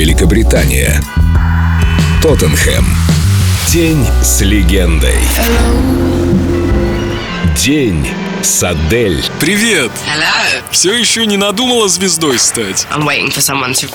Великобритания. Тоттенхэм. День с легендой. День с Адель. Привет! Hello. Все еще не надумала звездой стать. I'm waiting for someone to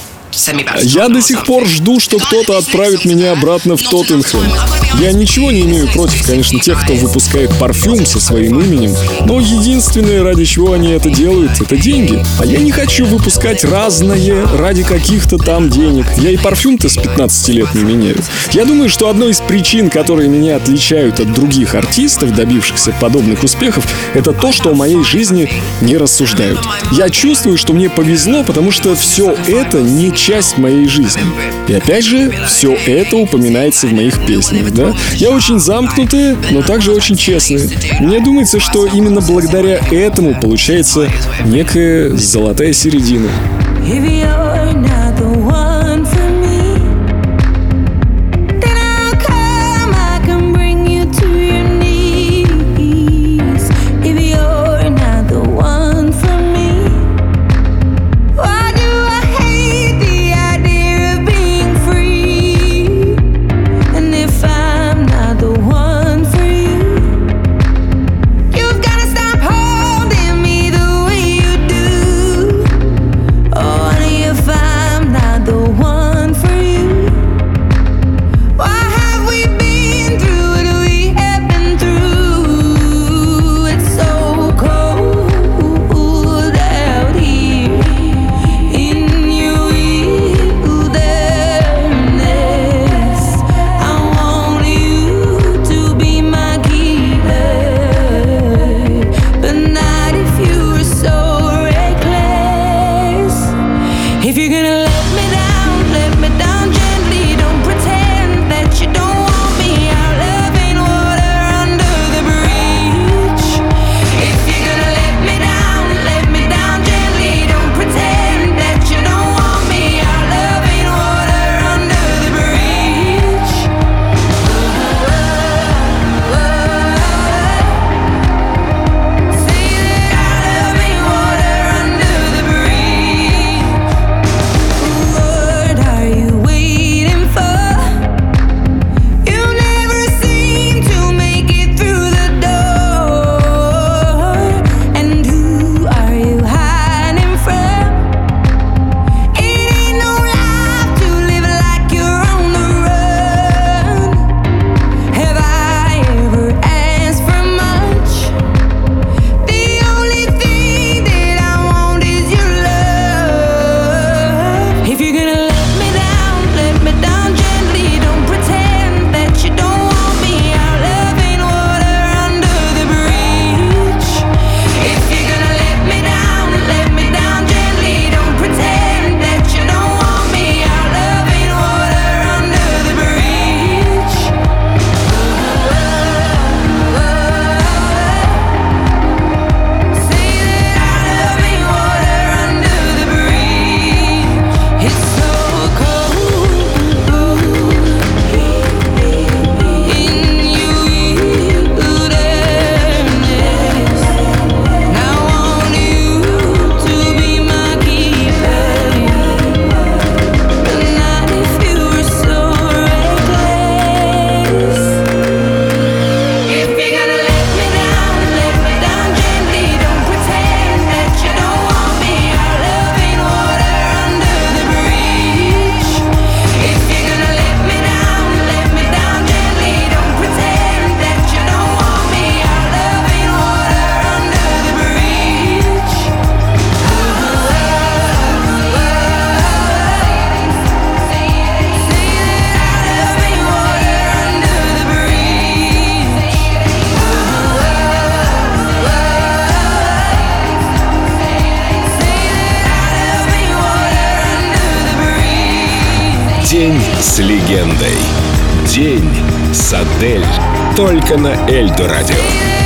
я до сих пор жду, что кто-то отправит меня обратно в Тоттенхэм. Я ничего не имею против, конечно, тех, кто выпускает парфюм со своим именем, но единственное, ради чего они это делают, это деньги. А я не хочу выпускать разное ради каких-то там денег. Я и парфюм-то с 15 лет не меняю. Я думаю, что одной из причин, которые меня отличают от других артистов, добившихся подобных успехов, это то, что о моей жизни не рассуждают. Я чувствую, что мне повезло, потому что все это не часть моей жизни. И опять же, все это упоминается в моих песнях, да? Я очень замкнутый, но также очень честный. Мне думается, что именно благодаря этому получается некая золотая середина. День с легендой. День с Адель. Только на Эльдо радио.